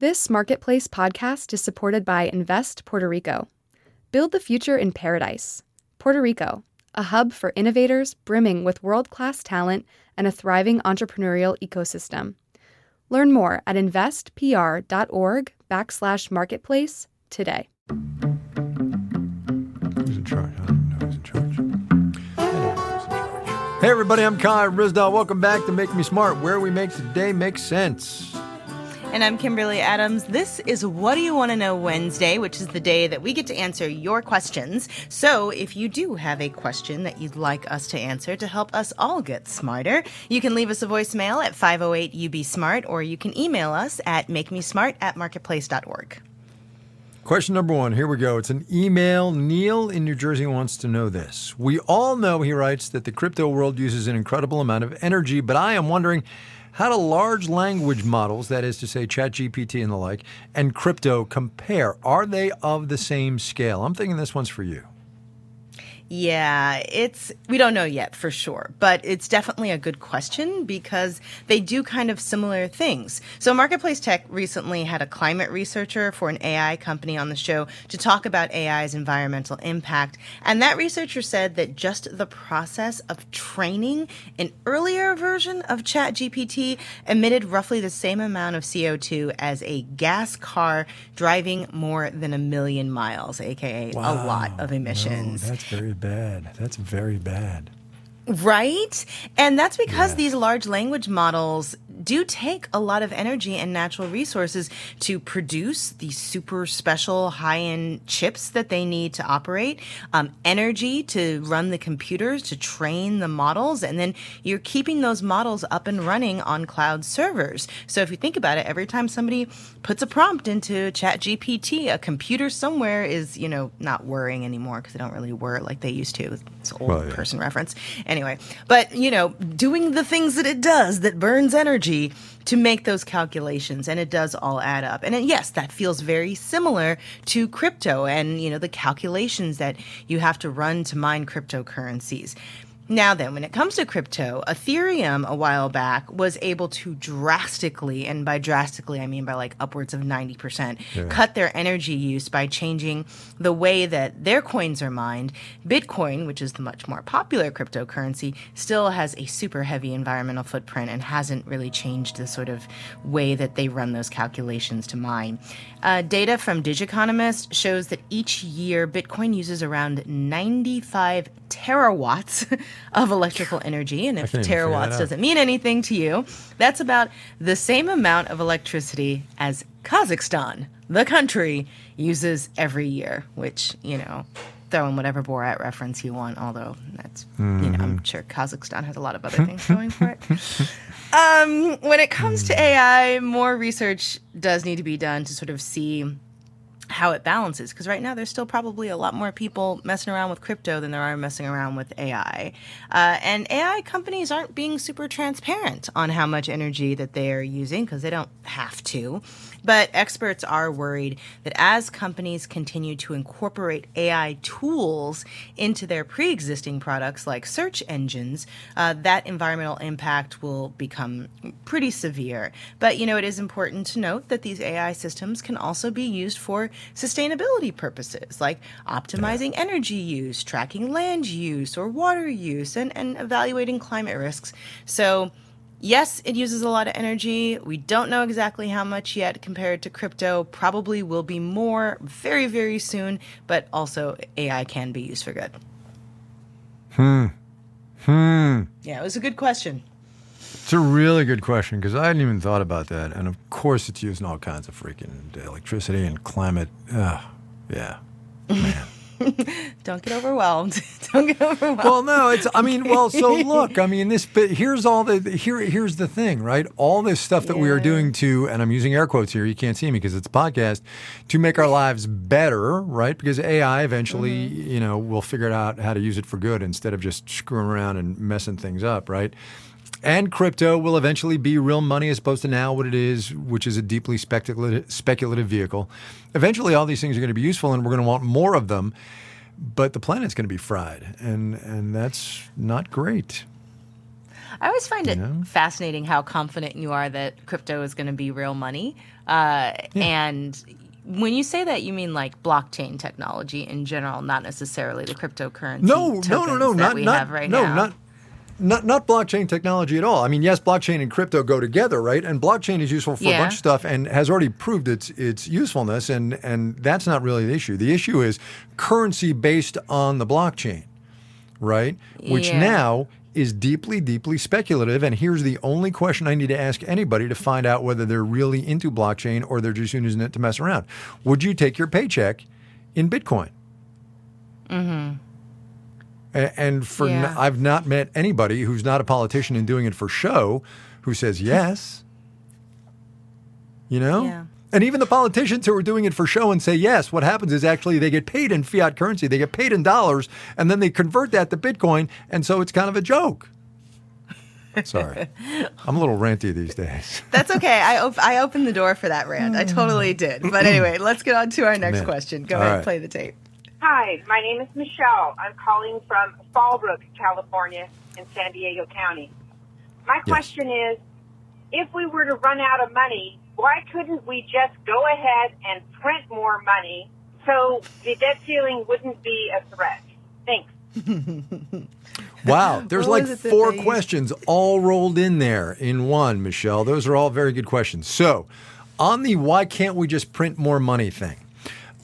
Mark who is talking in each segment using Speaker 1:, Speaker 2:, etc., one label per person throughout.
Speaker 1: This Marketplace podcast is supported by Invest Puerto Rico. Build the future in paradise. Puerto Rico, a hub for innovators brimming with world class talent and a thriving entrepreneurial ecosystem. Learn more at investpr.org backslash marketplace today.
Speaker 2: Who's in charge? I don't know who's in charge. I don't know who's in charge. Hey, everybody, I'm Kai Ryssdal. Welcome back to Make Me Smart, where we make today make sense.
Speaker 3: And I'm Kimberly Adams. This is What Do You Want to Know Wednesday, which is the day that we get to answer your questions. So if you do have a question that you'd like us to answer to help us all get smarter, you can leave us a voicemail at 508 UB Smart or you can email us at makemesmart at marketplace.org.
Speaker 2: Question number one. Here we go. It's an email. Neil in New Jersey wants to know this. We all know, he writes, that the crypto world uses an incredible amount of energy, but I am wondering how do large language models, that is to say ChatGPT and the like, and crypto compare? Are they of the same scale? I'm thinking this one's for you.
Speaker 3: Yeah, it's we don't know yet for sure, but it's definitely a good question because they do kind of similar things. So Marketplace Tech recently had a climate researcher for an AI company on the show to talk about AI's environmental impact, and that researcher said that just the process of training an earlier version of ChatGPT emitted roughly the same amount of CO2 as a gas car driving more than a million miles, aka a lot of emissions.
Speaker 2: No, that's very bad. That's very bad.
Speaker 3: Right? And that's because these large language models do take a lot of energy and natural resources to produce these super special high end chips that they need to operate, um, energy to run the computers, to train the models, and then you're keeping those models up and running on cloud servers. So if you think about it, every time somebody puts a prompt into ChatGPT, a computer somewhere is, you know, not worrying anymore because they don't really worry like they used to. It's an old
Speaker 2: Well, yeah.
Speaker 3: person reference. Anyway, but, you know, doing the things that it does that burns energy to make those calculations and it does all add up. And yes that feels very similar to crypto and you know the calculations that you have to run to mine cryptocurrencies now then when it comes to crypto ethereum a while back was able to drastically and by drastically i mean by like upwards of 90% cut their energy use by changing the way that their coins are mined. Bitcoin which is the much more popular cryptocurrency still has a super heavy environmental footprint and hasn't really changed the sort of way that they run those calculations to mine. Uh, data from digiconomist shows that each year bitcoin uses around 95 terawatts of electrical energy and if
Speaker 2: couldn't even figure that
Speaker 3: terawatts doesn't mean anything to you that's about the same amount of electricity as kazakhstan the country uses every year which you know throw in whatever borat reference you want although that's you know i'm sure kazakhstan has a lot of other things going for it. Um, when it comes to AI, more research does need to be done to sort of see how it balances. Because right now, there's still probably a lot more people messing around with crypto than there are messing around with AI. Uh, and AI companies aren't being super transparent on how much energy that they are using because they don't have to. But experts are worried that as companies continue to incorporate AI tools into their pre existing products like search engines, uh, that environmental impact will become pretty severe. But, you know, it is important to note that these AI systems can also be used for sustainability purposes, like optimizing energy use, tracking land use or water use, and, and evaluating climate risks. So, Yes, it uses a lot of energy. We don't know exactly how much yet compared to crypto. Probably will be more very, very soon, but also AI can be used for good.
Speaker 2: Hmm. Hmm.
Speaker 3: Yeah, it was a good question.
Speaker 2: It's a really good question because I hadn't even thought about that. And of course, it's using all kinds of freaking electricity and climate. Ugh, yeah.
Speaker 3: Don't get overwhelmed. don't get overwhelmed.
Speaker 2: Well, no, it's. I mean, well, so look. I mean, this. But here's all the. Here, here's the thing, right? All this stuff that we are doing to, and I'm using air quotes here. You can't see me because it's a podcast. To make our lives better, right? Because AI eventually, mm-hmm. you know, will figure out how to use it for good instead of just screwing around and messing things up, right? And crypto will eventually be real money as opposed to now what it is, which is a deeply speculative, speculative vehicle. Eventually, all these things are going to be useful, and we're going to want more of them. But the planet's going to be fried, and and that's not great.
Speaker 3: I always find it
Speaker 2: know?
Speaker 3: fascinating how confident you are that crypto is going to be real money. Uh, And when you say that, you mean like blockchain technology in general, not necessarily the cryptocurrency.
Speaker 2: No, no, no, no,
Speaker 3: that
Speaker 2: not
Speaker 3: we
Speaker 2: not
Speaker 3: have right
Speaker 2: no,
Speaker 3: now.
Speaker 2: not. Not, not blockchain technology at all. I mean, yes, blockchain and crypto go together, right? And blockchain is useful for a bunch of stuff and has already proved its its usefulness, and and that's not really the issue. The issue is currency based on the blockchain, right? Which
Speaker 3: Yeah.
Speaker 2: now is deeply, deeply speculative. And here's the only question I need to ask anybody to find out whether they're really into blockchain or they're just using it to mess around. Would you take your paycheck in Bitcoin? A- And for
Speaker 3: Yeah.
Speaker 2: I've not met anybody who's not a politician and doing it for show who says yes. You know?
Speaker 3: Yeah.
Speaker 2: And even the politicians who are doing it for show and say yes, what happens is actually they get paid in fiat currency, they get paid in dollars, and then they convert that to Bitcoin, and so it's kind of a joke. Sorry. I'm a little ranty these days.
Speaker 3: That's okay. I op- I opened the door for that rant. I mm. totally did. But anyway, let's get on to our next
Speaker 2: Man.
Speaker 3: question. Go
Speaker 2: All
Speaker 3: ahead,
Speaker 2: right.
Speaker 3: play the tape.
Speaker 4: Hi, my name is Michelle. I'm calling from Fallbrook, California, in San Diego County. My question is if we were to run out of money, why couldn't we just go ahead and print more money so the debt ceiling wouldn't be a threat? Thanks.
Speaker 2: Wow, there's
Speaker 3: What
Speaker 2: like
Speaker 3: was it that
Speaker 2: four
Speaker 3: they
Speaker 2: questions all rolled in there in one, Michelle. Those are all very good questions. So, on the why can't we just print more money thing,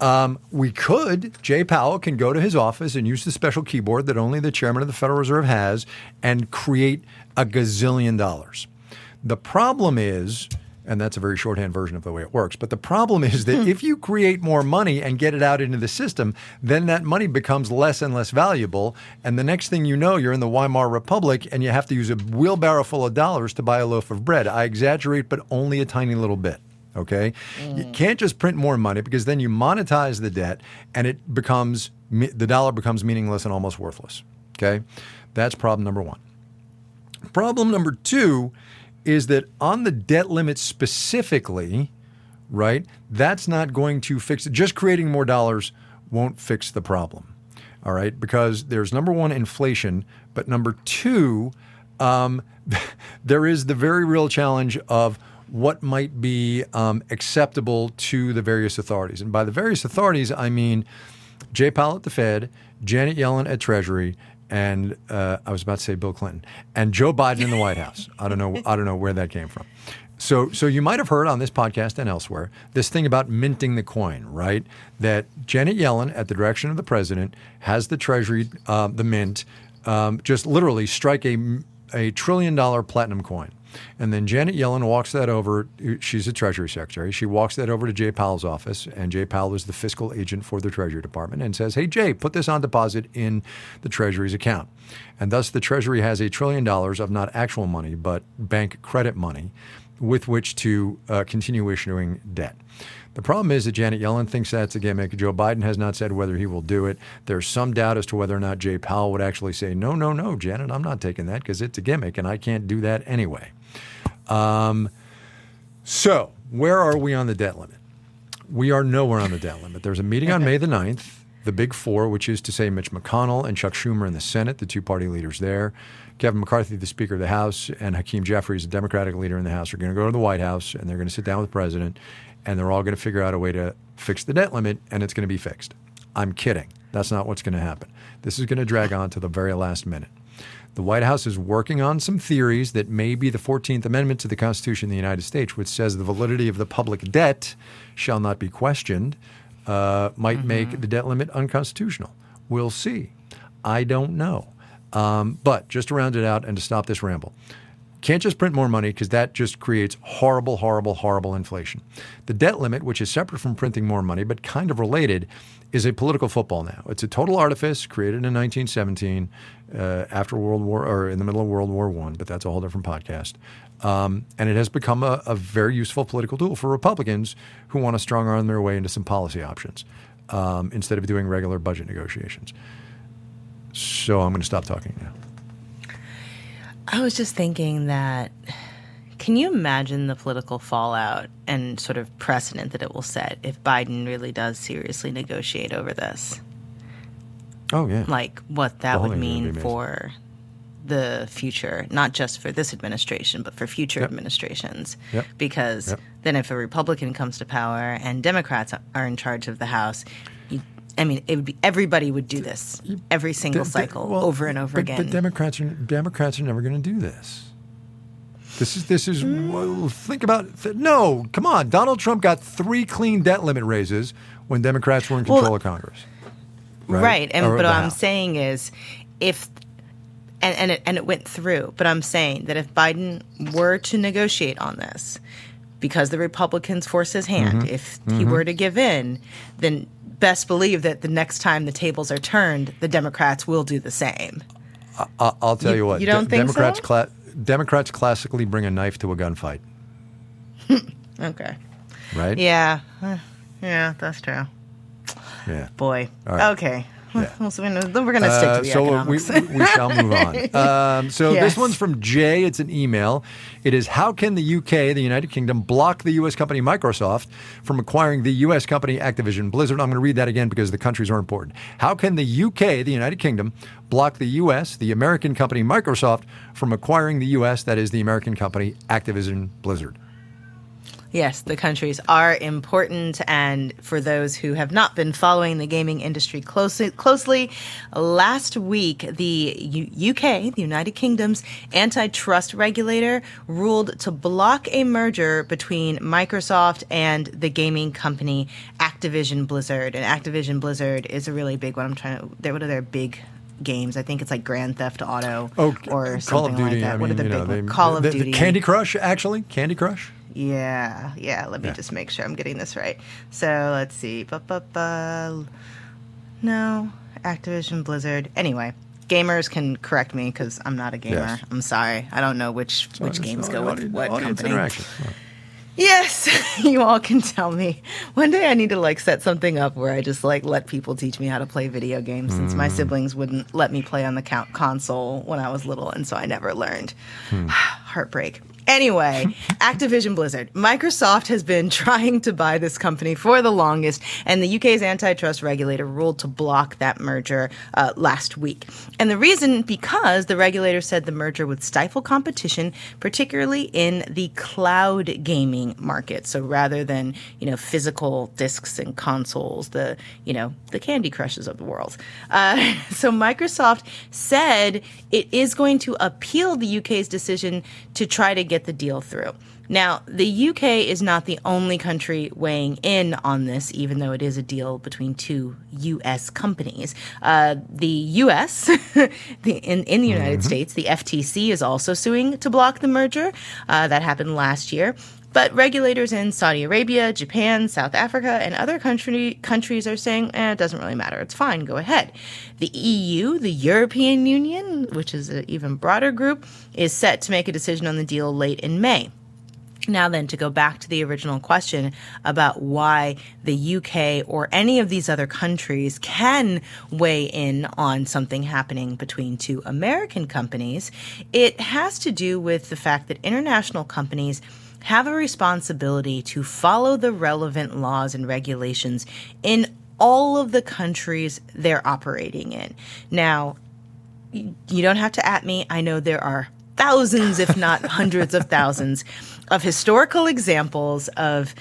Speaker 2: um, we could. Jay Powell can go to his office and use the special keyboard that only the chairman of the Federal Reserve has and create a gazillion dollars. The problem is, and that's a very shorthand version of the way it works, but the problem is that if you create more money and get it out into the system, then that money becomes less and less valuable. And the next thing you know, you're in the Weimar Republic and you have to use a wheelbarrow full of dollars to buy a loaf of bread. I exaggerate, but only a tiny little bit. Okay? You can't just print more money because then you monetize the debt and it becomes, the dollar becomes meaningless and almost worthless. Okay? That's problem number one. Problem number two is that on the debt limit specifically, right, that's not going to fix it. Just creating more dollars won't fix the problem. All right, because there's number one, inflation, but number two, um, there is the very real challenge of what might be um, acceptable to the various authorities. And by the various authorities, I mean Jay Powell at the Fed, Janet Yellen at Treasury, and uh, I was about to say Bill Clinton and Joe Biden in the White House. I don't know. I don't know where that came from. So, so you might have heard on this podcast and elsewhere this thing about minting the coin, right? That Janet Yellen, at the direction of the president, has the Treasury, uh, the mint, um, just literally strike a a trillion dollar platinum coin. And then Janet Yellen walks that over. She's the Treasury Secretary. She walks that over to Jay Powell's office, and Jay Powell is the fiscal agent for the Treasury Department, and says, "Hey Jay, put this on deposit in the Treasury's account." And thus, the Treasury has a trillion dollars of not actual money, but bank credit money, with which to uh, continue issuing debt. The problem is that Janet Yellen thinks that's a gimmick. Joe Biden has not said whether he will do it. There's some doubt as to whether or not Jay Powell would actually say, no, no, no, Janet, I'm not taking that because it's a gimmick and I can't do that anyway. Um, so, where are we on the debt limit? We are nowhere on the debt limit. There's a meeting on May the 9th, the big four, which is to say Mitch McConnell and Chuck Schumer in the Senate, the two party leaders there. Kevin McCarthy, the Speaker of the House, and Hakeem Jeffries, the Democratic leader in the House, are going to go to the White House and they're going to sit down with the president and they're all going to figure out a way to fix the debt limit and it's going to be fixed. I'm kidding. That's not what's going to happen. This is going to drag on to the very last minute. The White House is working on some theories that may be the 14th Amendment to the Constitution of the United States, which says the validity of the public debt shall not be questioned, uh, might make the debt limit unconstitutional. We'll see. I don't know. Um, but just to round it out and to stop this ramble, can't just print more money because that just creates horrible, horrible, horrible inflation. The debt limit, which is separate from printing more money but kind of related, is a political football now. It's a total artifice created in 1917 uh, after World War or in the middle of World War One, but that's a whole different podcast. Um, and it has become a, a very useful political tool for Republicans who want to strong arm their way into some policy options um, instead of doing regular budget negotiations. So I'm going to stop talking now.
Speaker 3: I was just thinking that can you imagine the political fallout and sort of precedent that it will set if Biden really does seriously negotiate over this?
Speaker 2: Oh yeah.
Speaker 3: Like what that would
Speaker 2: thing's gonna be
Speaker 3: mean for the future, not just for this administration, but for future administrations.
Speaker 2: Yep.
Speaker 3: Because
Speaker 2: Yep.
Speaker 3: then, if a Republican comes to power and Democrats are in charge of the House, I mean, it would be everybody would do this every single cycle
Speaker 2: well,
Speaker 3: over and over
Speaker 2: but,
Speaker 3: again.
Speaker 2: But Democrats are Democrats are never going to do this. This is this is
Speaker 3: Mm.
Speaker 2: well, think about th- no. Come on, Donald Trump got three clean debt limit raises when Democrats were in control
Speaker 3: Well,
Speaker 2: of Congress.
Speaker 3: right, and
Speaker 2: Or
Speaker 3: but what I'm saying is, if and and it, and it went through, but I'm saying that if Biden were to negotiate on this, because the Republicans force his hand,
Speaker 2: Mm-hmm.
Speaker 3: if he were to give in, then best believe that the next time the tables are turned, the Democrats will do the same.
Speaker 2: I- I'll tell you,
Speaker 3: You-
Speaker 2: what.
Speaker 3: you don't think
Speaker 2: Democrats
Speaker 3: so?
Speaker 2: cla- Democrats classically bring a knife to a gunfight,
Speaker 3: Okay.
Speaker 2: right?
Speaker 3: Yeah. Yeah, that's true.
Speaker 2: Yeah.
Speaker 3: Boy.
Speaker 2: Right.
Speaker 3: Okay.
Speaker 2: Yeah.
Speaker 3: Well, so we're gonna, then we're going to stick
Speaker 2: Uh,
Speaker 3: to the
Speaker 2: so
Speaker 3: economics.
Speaker 2: we, we shall move on. Um, so
Speaker 3: Yes.
Speaker 2: this one's from Jay. It's an email. It is How can the UK, the United Kingdom, block the U.S. company Microsoft from acquiring the U.S. company Activision Blizzard? I'm going to read that again because the countries are important. How can the UK, the United Kingdom, block the U.S., the American company Microsoft, from acquiring the U.S., that is the American company Activision Blizzard?
Speaker 3: Yes, the countries are important, and for those who have not been following the gaming industry closely, closely last week the U- UK, the United Kingdom's antitrust regulator, ruled to block a merger between Microsoft and the gaming company Activision Blizzard. And Activision Blizzard is a really big one. I'm trying to. They're one of their big games. I think it's like Grand Theft Auto
Speaker 2: Oh,
Speaker 3: or
Speaker 2: Call
Speaker 3: something
Speaker 2: of Duty.
Speaker 3: like that.
Speaker 2: I
Speaker 3: what are the big
Speaker 2: know, they-
Speaker 3: Call of
Speaker 2: the- the
Speaker 3: Duty.
Speaker 2: Candy Crush, actually. Candy Crush.
Speaker 3: Yeah, yeah. Let me
Speaker 2: Yeah.
Speaker 3: just make sure I'm getting this right. So let's see. Ba, ba, ba. No, Activision Blizzard. Anyway, gamers can correct me because I'm not a gamer.
Speaker 2: Yes.
Speaker 3: I'm sorry. I don't know which which games
Speaker 2: an
Speaker 3: go with what company.
Speaker 2: interaction.
Speaker 3: Yes, you all can tell me. One day I need to like set something up where I just like let people teach me how to play video games since
Speaker 2: Mm.
Speaker 3: my siblings wouldn't let me play on the count console when I was little and so I never learned.
Speaker 2: Hmm.
Speaker 3: Heartbreak. Anyway, Activision Blizzard. Microsoft has been trying to buy this company for the longest, and the UK's antitrust regulator ruled to block that merger uh, last week. And the reason, because the regulator said the merger would stifle competition, particularly in the cloud gaming market. So rather than you know physical discs and consoles, the you know the Candy Crushes of the world. Uh, so Microsoft said it is going to appeal the UK's decision to try to get the deal through. Now, the UK is not the only country weighing in on this, even though it is a deal between two US companies. Uh, the US, the, in, in the United States, the FTC is also suing to block the merger. Uh, that happened last year. But regulators in Saudi Arabia, Japan, South Africa, and other country, countries are saying, eh, it doesn't really matter. It's fine. Go ahead. The EU, the European Union, which is an even broader group, is set to make a decision on the deal late in May. Now, then, to go back to the original question about why the UK or any of these other countries can weigh in on something happening between two American companies, it has to do with the fact that international companies have a responsibility to follow the relevant laws and regulations in all of the countries they're operating in. Now, you don't have to at me. I know there are thousands, if not hundreds of thousands, of historical examples of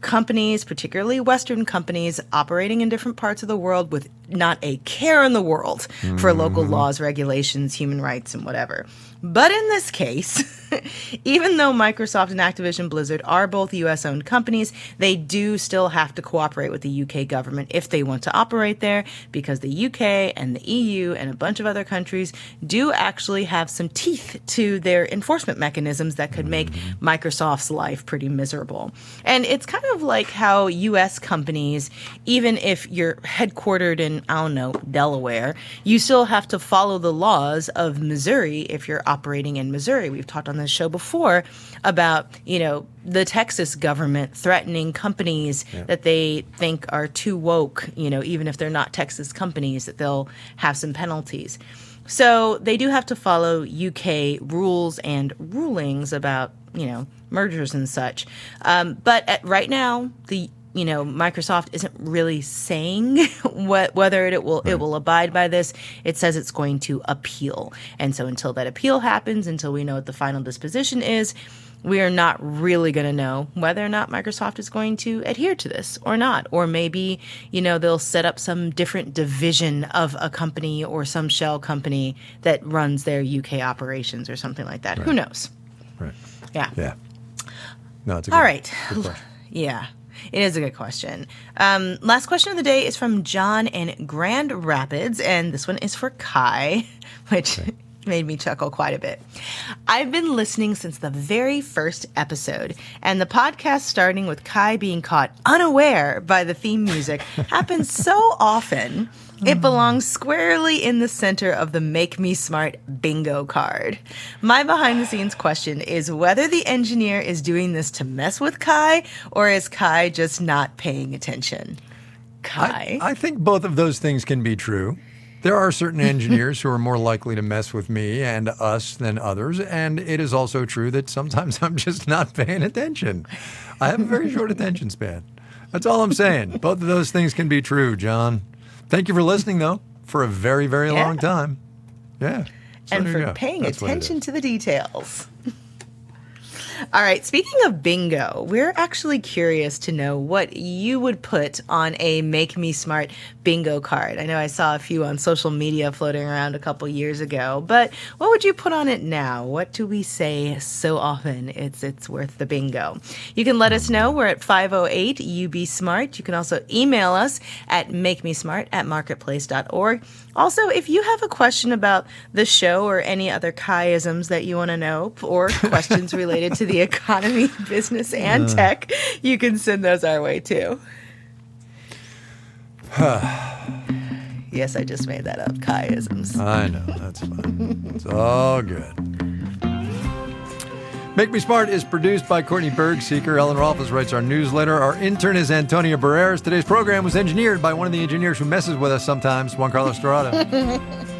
Speaker 3: companies, particularly Western companies, operating in different parts of the world with not a care in the world for local mm. laws, regulations, human rights, and whatever. But in this case, even though Microsoft and Activision Blizzard are both US owned companies, they do still have to cooperate with the UK government if they want to operate there because the UK and the EU and a bunch of other countries do actually have some teeth to their enforcement mechanisms that could make mm-hmm. Microsoft's life pretty miserable. And it's kind of like how US companies, even if you're headquartered in, I don't know, Delaware, you still have to follow the laws of Missouri if you're operating in Missouri. We've talked on this show before about, you know, the Texas government threatening companies that they think are too woke, you know, even if they're not Texas companies, that they'll have some penalties. So they do have to follow UK rules and rulings about, you know, mergers and such. Um, but at, right now, the you know, Microsoft isn't really saying what whether it will it will abide by this. It says it's going to appeal, and so until that appeal happens, until we know what the final disposition is, we are not really going to know whether or not Microsoft is going to adhere to this or not. Or maybe, you know, they'll set up some different division of a company or some shell company that runs their UK operations or something like that. Who knows?
Speaker 2: Right.
Speaker 3: Yeah.
Speaker 2: Yeah. No, it's a good-
Speaker 3: right.
Speaker 2: good.
Speaker 3: Yeah. It is a good question. Um, last question of the day is from John in Grand Rapids, and this one is for Kai, which made me chuckle quite a bit. I've been listening since the very first episode, and the podcast starting with Kai being caught unaware by the theme music happens so often. It mm. belongs squarely in the center of the Make Me Smart bingo card. My behind the scenes question is whether the engineer is doing this to mess with Kai or is Kai just not paying attention? Kai.
Speaker 2: I think both of those things can be true. There are certain engineers who are more likely to mess with me and us than others, and it is also true that sometimes I'm just not paying attention. I have a very short attention span. That's all I'm saying. Both of those things can be true, John. Thank you for listening, though, for a very, very
Speaker 3: Yeah.
Speaker 2: long time. Yeah. So
Speaker 3: and for paying
Speaker 2: That's
Speaker 3: attention to the details. All right, speaking of bingo, we're actually curious to know what you would put on a Make Me Smart bingo card. I know I saw a few on social media floating around a couple years ago, but what would you put on it now? What do we say so often? It's it's worth the bingo. You can let us know. We're at 508 UB Smart. You can also email us at makemesmart at marketplace.org. Also, if you have a question about the show or any other Kai-isms that you want to know, or questions related to the economy, business, and tech, you can send those our way too. yes, I just made that up. Kai-isms.
Speaker 2: I know. That's fine. It's all good. Make Me Smart is produced by Courtney Bergsieker. Ellen Rolfes writes our newsletter. Our intern is Antonia Barreras. Today's program was engineered by one of the engineers who messes with us sometimes, Juan Carlos Dorado.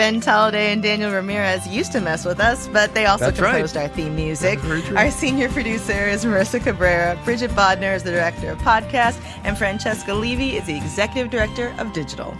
Speaker 3: Ben Tolliday and Daniel Ramirez used to mess with us, but they also
Speaker 2: That's right.
Speaker 3: composed our theme music. Our senior producer is Marissa Cabrera. Bridget Bodner is the director of podcast, and Francesca Levy is the executive director of digital.